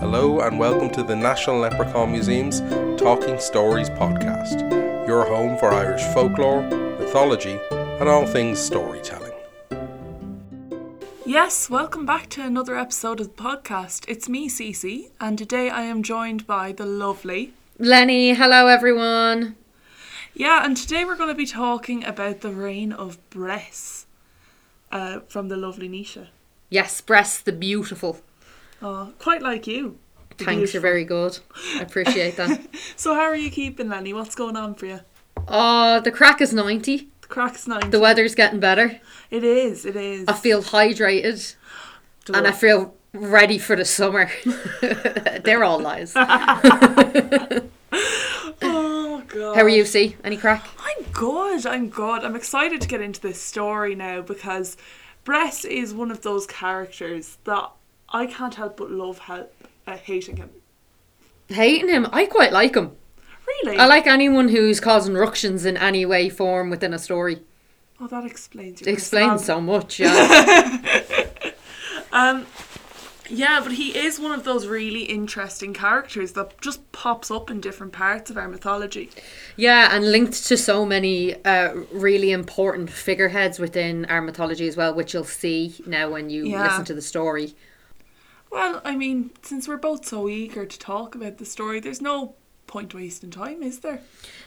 Hello and welcome to the National Leprechaun Museum's Talking Stories podcast, your home for Irish folklore, mythology, and all things storytelling. Yes, welcome back to another episode of the podcast. It's me, Ceecee, and today I am joined by the lovely. Lenny, hello everyone. Yeah, and today we're going to be talking about the reign of Bres uh, from the lovely Naoise. Yes, Bres the beautiful. Oh, quite like you. Thanks, you're very good. I appreciate that. So, how are you keeping, Lenny? What's going on for you? Oh, the craic is 90. The craic's nine. The weather's getting better. it is, it is. I feel hydrated and I feel ready for the summer. They're all lies. Oh, God. How are you, see? Any craic? I'm good. I'm good. I'm excited to get into this story now because Bres is one of those characters that I can't help but love help uh, hating him. Hating him? I quite like him. Really? I like anyone who's causing ructions in any way, form within a story. Oh, that explains. It Your explains so much, yeah. Um, yeah, but he is one of those really interesting characters that just pops up in different parts of our mythology. Yeah, and linked to so many uh, really important figureheads within our mythology as well, which you'll see now when you Yeah. listen to the story. Well, I mean, since we're both so eager to talk about the story, there's no point wasting time, is there?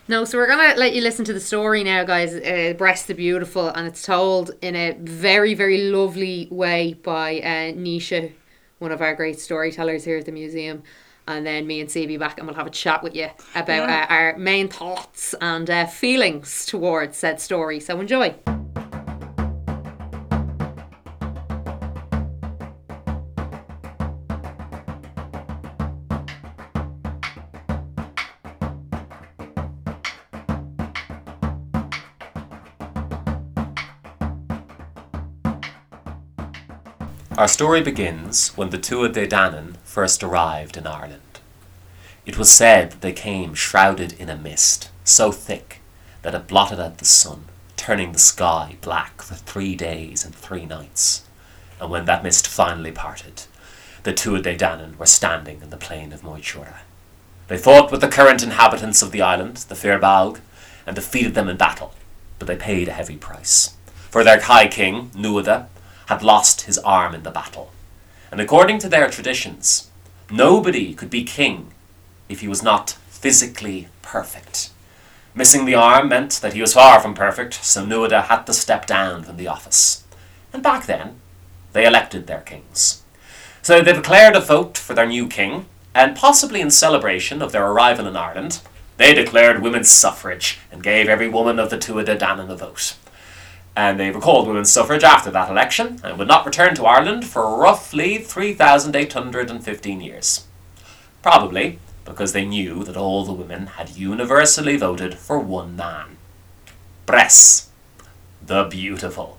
No, so we're gonna let you listen to the story now, guys. Uh, Bres the Beautiful, and it's told in a very, very lovely way by uh, Naoise, one of our great storytellers here at the museum. And then me and C be back, and we'll have a chat with you about Yeah. uh, our main thoughts and uh, feelings towards said story. So enjoy. Our story begins when the Tuatha De Danann first arrived in Ireland. It was said that they came shrouded in a mist, so thick that it blotted out the sun, turning the sky black for three days and three nights. And when that mist finally parted, the Tuatha De Danann were standing in the plain of Moitura. They fought with the current inhabitants of the island, the Fir Bolg, and defeated them in battle, but they paid a heavy price. For their High King, Nuada, had lost his arm in the battle. And according to their traditions, nobody could be king if he was not physically perfect. Missing the arm meant that he was far from perfect, so Nuada had to step down from the office. And back then, they elected their kings. So they declared a vote for their new king, and possibly in celebration of their arrival in Ireland, they declared women's suffrage and gave every woman of the Tuatha Danann a vote and they recalled women's suffrage after that election and would not return to Ireland for roughly 3,815 years. Probably because they knew that all the women had universally voted for one man Bres, the beautiful.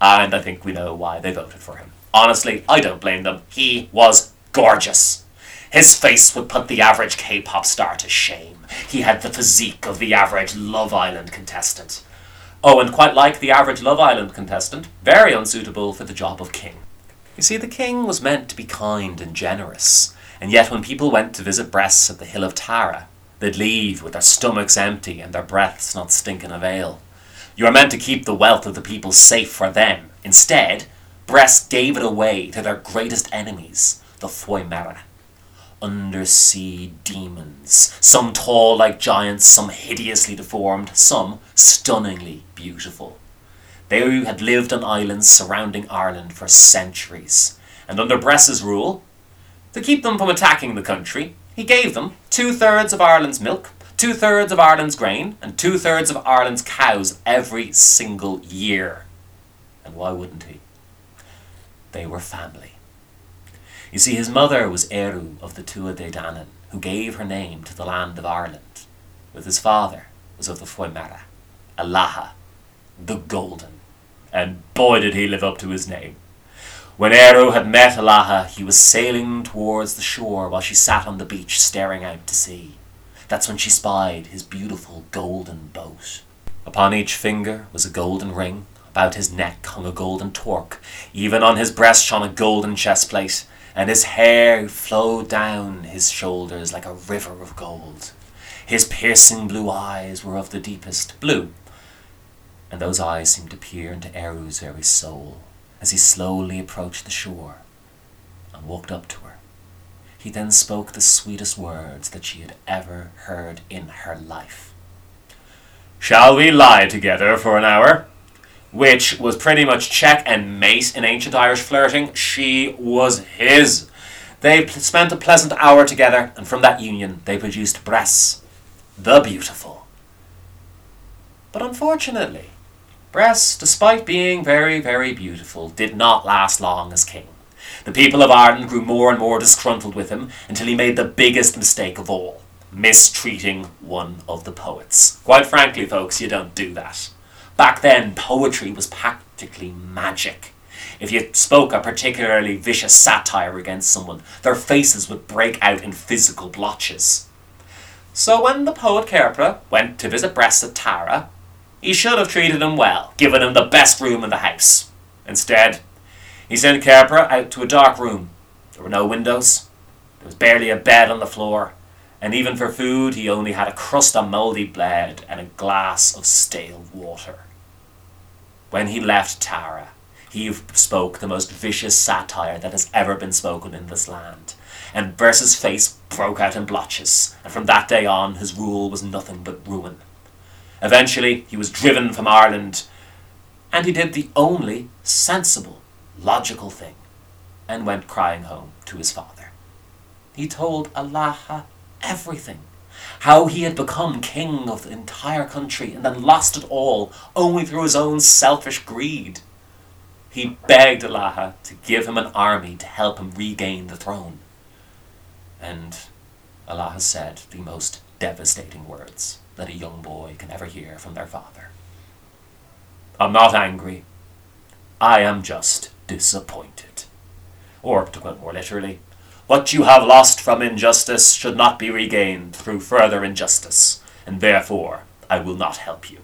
And I think we know why they voted for him. Honestly, I don't blame them. He was gorgeous. His face would put the average K pop star to shame. He had the physique of the average Love Island contestant. Oh, and quite like the average Love Island contestant, very unsuitable for the job of king. You see, the king was meant to be kind and generous, and yet when people went to visit Bres at the Hill of Tara, they'd leave with their stomachs empty and their breaths not stinking of ale. You are meant to keep the wealth of the people safe for them. Instead, Bres gave it away to their greatest enemies, the Foimera undersea demons, some tall like giants, some hideously deformed, some stunningly beautiful. They had lived on islands surrounding Ireland for centuries, and under Bres's rule, to keep them from attacking the country, he gave them two thirds of Ireland's milk, two thirds of Ireland's grain, and two thirds of Ireland's cows every single year. And why wouldn't he? They were family. You see, his mother was Ériu of the Tuatha De Danann, who gave her name to the land of Ireland, with his father was of the Foimera, Elatha, the Golden, and boy did he live up to his name. When Ériu had met Elatha, he was sailing towards the shore while she sat on the beach staring out to sea. That's when she spied his beautiful golden boat. Upon each finger was a golden ring, About his neck hung a golden torque, even on his breast shone a golden chestplate, and his hair flowed down his shoulders like a river of gold. His piercing blue eyes were of the deepest blue, and those eyes seemed to peer into Ériu's very soul as he slowly approached the shore and walked up to her. He then spoke the sweetest words that she had ever heard in her life. Shall we lie together for an hour? Which was pretty much check and mate in ancient Irish flirting. She was his. They spent a pleasant hour together, and from that union they produced Bres, the beautiful. But unfortunately, Bres, despite being very, very beautiful, did not last long as king. The people of Ireland grew more and more disgruntled with him until he made the biggest mistake of all mistreating one of the poets. Quite frankly, folks, you don't do that. Back then, poetry was practically magic. If you spoke a particularly vicious satire against someone, their faces would break out in physical blotches. So when the poet Cairbre went to visit Bres at Tara, he should have treated him well, given him the best room in the house. Instead, he sent Cairbre out to a dark room. There were no windows, there was barely a bed on the floor, and even for food he only had a crust of mouldy bread and a glass of stale water. When he left Tara, he spoke the most vicious satire that has ever been spoken in this land, and Bres's face broke out in blotches, and from that day on his rule was nothing but ruin. Eventually, he was driven from Ireland, and he did the only sensible, logical thing, and went crying home to his father. He told Elatha everything. How he had become king of the entire country and then lost it all only through his own selfish greed. He begged Elatha to give him an army to help him regain the throne. And Elatha said the most devastating words that a young boy can ever hear from their father. I'm not angry. I am just disappointed. Or, to put more literally, what you have lost from injustice should not be regained through further injustice, and therefore I will not help you.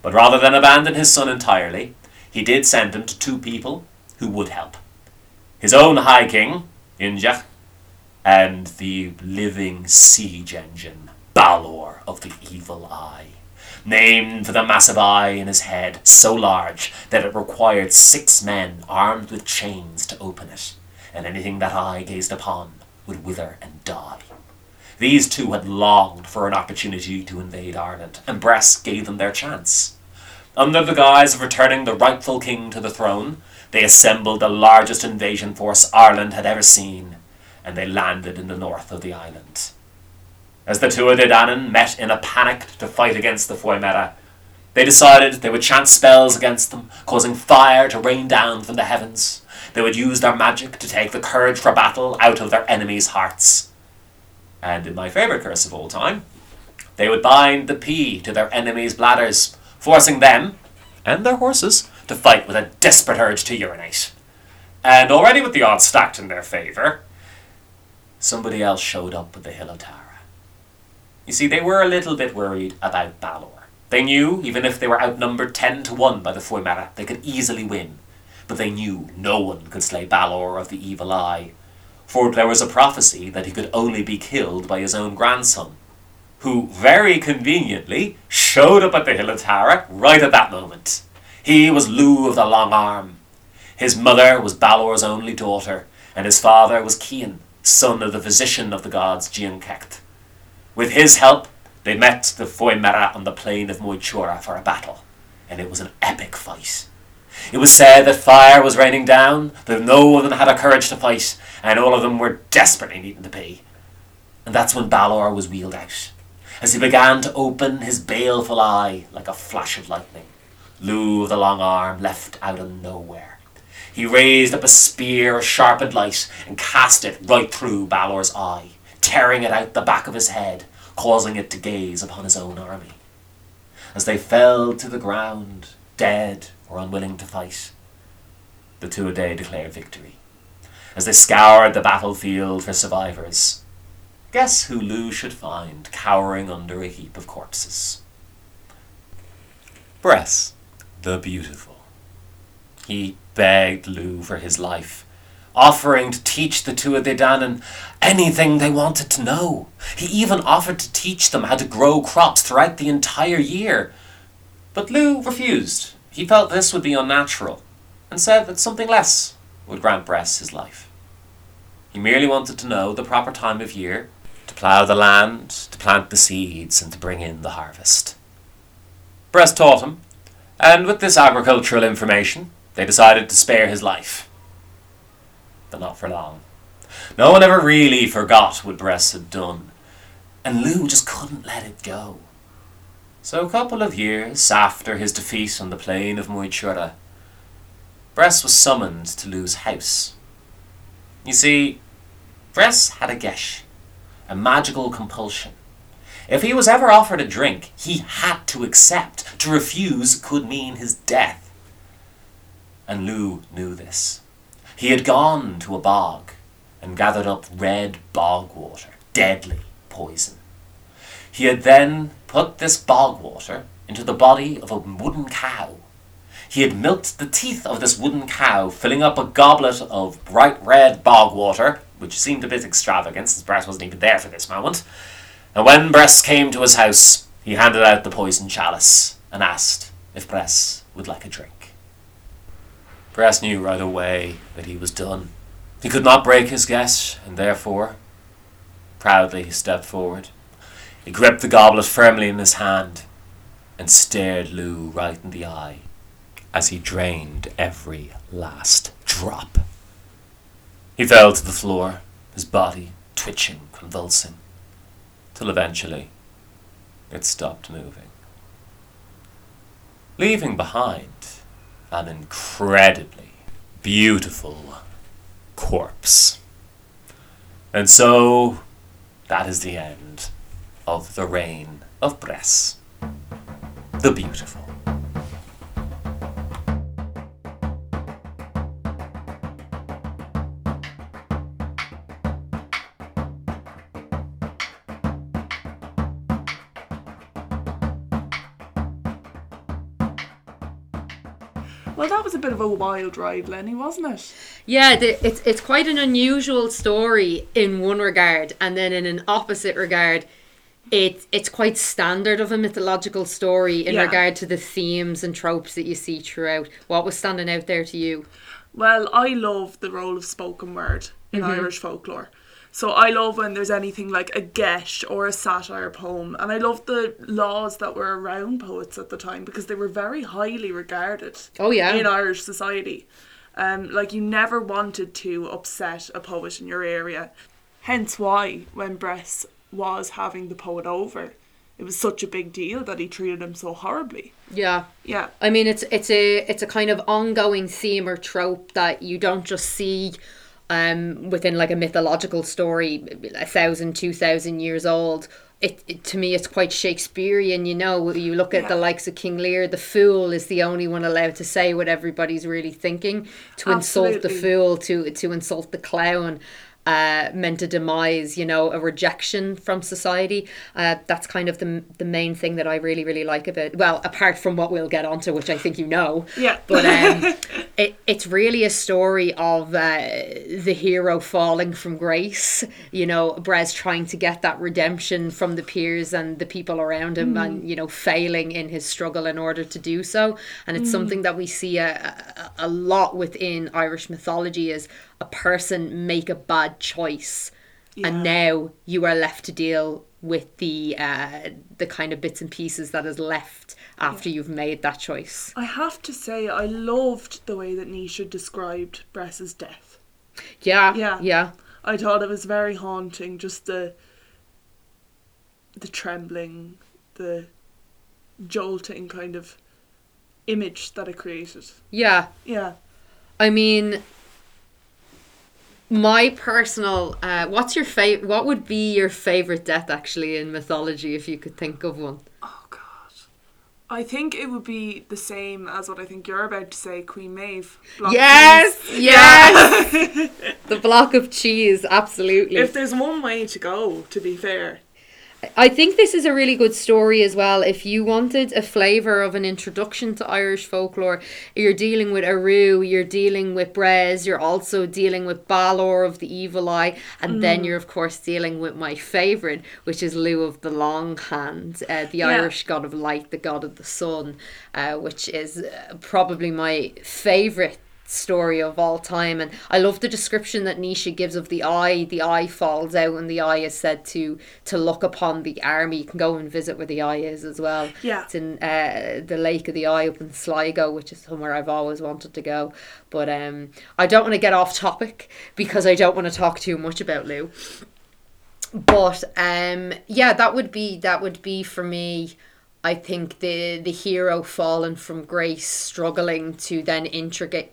But rather than abandon his son entirely, he did send him to two people who would help. His own High King, Indech, and the living siege engine, Balor of the Evil Eye, named for the massive eye in his head, so large that it required six men armed with chains to open it, and anything that eye gazed upon would wither and die. These two had longed for an opportunity to invade Ireland, and Bres gave them their chance. Under the guise of returning the rightful king to the throne, they assembled the largest invasion force Ireland had ever seen, and they landed in the north of the island. As the two Tuatha De Danann met in a panic to fight against the Foimera, they decided they would chant spells against them, causing fire to rain down from the heavens. They would use their magic to take the courage for battle out of their enemies' hearts. And in my favourite curse of all time, they would bind the pee to their enemies' bladders, forcing them and their horses to fight with a desperate urge to urinate. And already with the odds stacked in their favour, somebody else showed up at the Hill of Tara. You see, they were a little bit worried about Balor. They knew, even if they were outnumbered 10 to 1 by the Foimera, they could easily win. But they knew no one could slay Balor of the Evil Eye, for there was a prophecy that he could only be killed by his own grandson, who very conveniently showed up at the Hill of Tara right at that moment. He was Lugh of the Long Arm. His mother was Balor's only daughter, and his father was Cian, son of the physician of the gods Gian With his help, they met the Foimera on the plain of Moichura for a battle, and it was an epic fight. It was said that fire was raining down, that no of them had a courage to fight, and all of them were desperately needing to pee. And that's when Balor was wheeled out, as he began to open his baleful eye like a flash of lightning. Lugh of the long arm left out of nowhere. He raised up a spear of sharpened light and cast it right through Balor's eye, tearing it out the back of his head, causing it to gaze upon his own army. As they fell to the ground, dead unwilling to fight, the Tuatha Dé declared victory. As they scoured the battlefield for survivors, guess who Lugh should find cowering under a heap of corpses? Bres, the beautiful. He begged Lugh for his life, offering to teach the Tuatha De Danann anything they wanted to know. He even offered to teach them how to grow crops throughout the entire year. But Lugh refused. He felt this would be unnatural, and said that something less would grant Bres his life. He merely wanted to know the proper time of year, to plough the land, to plant the seeds, and to bring in the harvest. Bres taught him, and with this agricultural information, they decided to spare his life. But not for long. No one ever really forgot what Bres had done, and Lugh just couldn't let it go. So a couple of years after his defeat on the plain of Moichura, Bres was summoned to Lugh's house. You see, Bres had a geis, a magical compulsion. If he was ever offered a drink, he had to accept. To refuse could mean his death. And Lugh knew this. He had gone to a bog and gathered up red bog water, deadly poison. He had then put this bog water into the body of a wooden cow. He had milked the teeth of this wooden cow, filling up a goblet of bright red bog water, which seemed a bit extravagant since Bres wasn't even there for this moment. And when Bres came to his house, he handed out the poison chalice and asked if Bres would like a drink. Bres knew right away that he was done. He could not break his geis, and therefore, proudly he stepped forward. He gripped the goblet firmly in his hand and stared Lugh right in the eye as he drained every last drop. He fell to the floor, his body twitching, convulsing, till eventually it stopped moving, leaving behind an incredibly beautiful corpse. And so that is the end of the reign of Bres, the beautiful. Well, that was a bit of a wild ride, Lenny, wasn't it? Yeah, the, it's it's quite an unusual story in one regard, and then in an opposite regard, it's it's quite standard of a mythological story in Yeah. regard to the themes and tropes that you see throughout. What was standing out there to you? Well, I love the role of spoken word in Mm-hmm. Irish folklore. So I love when there's anything like a geis or a satire poem, and I love the laws that were around poets at the time because they were very highly regarded. Oh, yeah. in Irish society, um, like you never wanted to upset a poet in your area. Hence why when Bres was having the poet over, it was such a big deal that he treated him so horribly. Yeah. Yeah, I mean, it's it's a it's a kind of ongoing theme or trope that you don't just see um, within like a mythological story, a thousand, two thousand years old. It, it to me, it's quite Shakespearean. You know, you look at the likes of King Lear. The fool is the only one allowed to say what everybody's really thinking. To insult the fool, to to insult the clown. Uh, meant a demise, you know, a rejection from society. Uh, that's kind of the the main thing that I really really like about. Well, apart from what we'll get onto, which I think you know. Yeah. But um, it it's really a story of uh, the hero falling from grace. You know, Bres trying to get that redemption from the peers and the people around him, and you know, failing in his struggle in order to do so. And it's something that we see a, a, a lot within Irish mythology is a person make a bad choice, and now you are left to deal with the uh, the kind of bits and pieces that is left after you've made that choice. I have to say I loved the way that Naoise described Bres's death. Yeah, Yeah. yeah. I thought it was very haunting, just the the trembling, the jolting kind of image that it created. Yeah, Yeah. I mean, my personal. Uh, what's your favorite? What would be your favorite death actually in mythology, if you could think of one? Oh God. I think it would be the same as what I think you're about to say, Queen Maeve. Yes, cheese. yes. the block of cheese, absolutely. If there's one way to go, to be fair. I think this is a really good story as well. If you wanted a flavour of an introduction to Irish folklore, you're dealing with Aru, you're dealing with Bres, you're also dealing with Balor of the Evil Eye, and then you're, of course, dealing with my favourite, which is Lugh of the Long Hand, uh, the Yeah. Irish god of light, the god of the sun, uh, which is uh, probably my favourite story of all time and I love the description that Naoise gives of the eye. The eye falls out and the eye is said to to look upon the army. You can go and visit where the eye is as well. Yeah. it's in uh, the lake of the eye up in Sligo which is somewhere I've always wanted to go. But um I don't want to get off topic because I don't want to talk too much about Lugh. But um yeah that would be that would be for me I think the the hero fallen from grace struggling to then integrate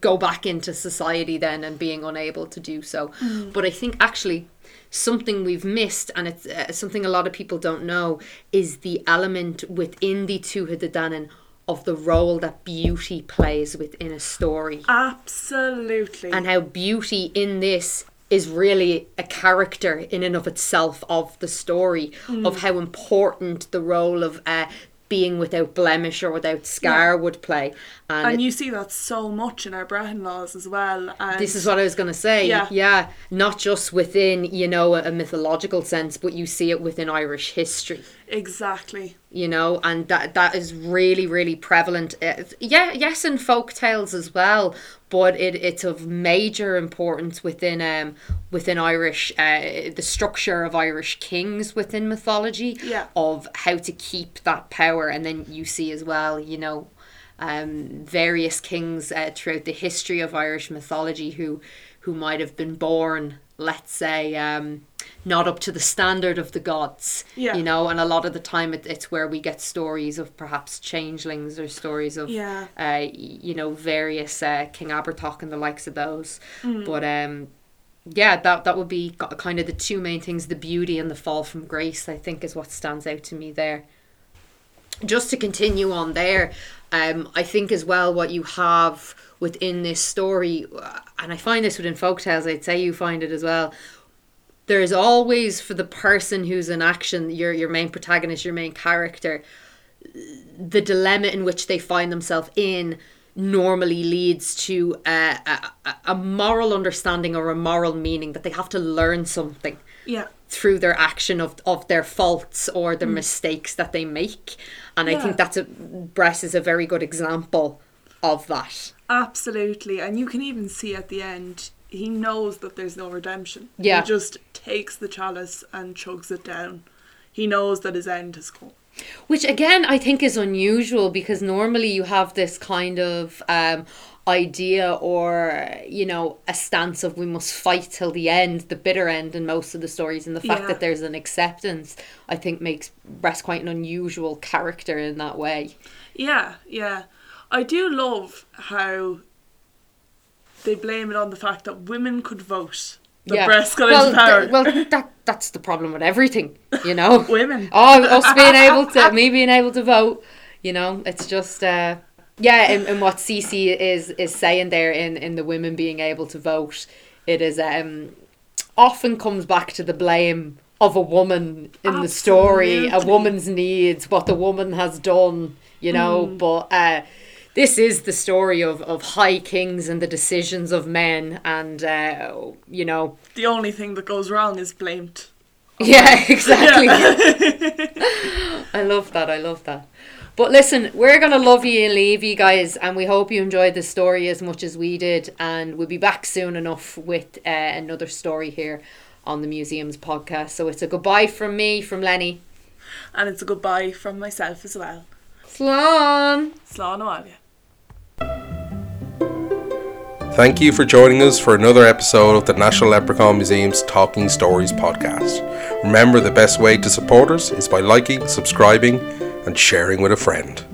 go back into society then and being unable to do so. But I think actually something we've missed and it's uh, something a lot of people don't know is the element within the Tuatha Danann of the role that beauty plays within a story. Absolutely. and how beauty in this is really a character in and of itself of the story of how important the role of uh, being without blemish or without scar would play and, and you see that so much in our Brehon laws as well. And this is what I was going to say. Yeah. yeah, not just within, you know, a, a mythological sense, but you see it within Irish history. exactly. you know, and that that is really really prevalent. Uh, yeah, yes, in folk tales as well, but it it's of major importance within um within Irish uh the structure of Irish kings within mythology. Yeah. Of how to keep that power, and then you see as well, you know. Um, various kings uh, throughout the history of Irish mythology who who might have been born, let's say, um, not up to the standard of the gods. Yeah. You know, and a lot of the time it, it's where we get stories of perhaps changelings or stories of, Yeah. uh, you know, various uh, King Abertoch and the likes of those. Mm. But um, yeah, that that would be kind of the two main things: the beauty and the fall from grace. I think is what stands out to me there. Just to continue on there, um, I think as well what you have within this story, and I find this within folktales. I'd say you find it as well there's always for the person who's in action your your main protagonist your main character the dilemma in which they find themselves in normally leads to a, a, a moral understanding or a moral meaning that they have to learn something Yeah. Through their action of, of their faults or the mistakes that they make and i think that's a Bres is a very good example of that Absolutely. And you can even see at the end, he knows that there's no redemption. Yeah. He just takes the chalice and chugs it down. He knows that his end has come. Which again, I think is unusual because normally you have this kind of um, idea or, you know, a stance of we must fight till the end, the bitter end in most of the stories. And the fact Yeah. that there's an acceptance, I think, makes Bres quite an unusual character in that way. Yeah, yeah. I do love how they blame it on the fact that women could vote. The Bres got well, into power. th- well, that that's the problem with everything, you know. Women. Oh, us being able to, me being able to vote, you know, it's just, uh, yeah, and, and what Ceecee is is saying there in in the women being able to vote, it is um often comes back to the blame of a woman in the story, a woman's needs, what the woman has done, you know, Mm. but uh this is the story of, of high kings and the decisions of men and uh, you know the only thing that goes wrong is blamed. yeah, exactly. I love that. I love that. But listen, we're gonna love you and leave you guys, and we hope you enjoyed the story as much as we did. And we'll be back soon enough with uh, another story here on the museums podcast. So it's a goodbye from me, from Lenny. And it's a goodbye from myself as well. Slán. Slán abhaile. Thank you for joining us for another episode of the National Leprechaun Museum's Talking Stories podcast. Remember, the best way to support us is by liking, subscribing, and sharing with a friend.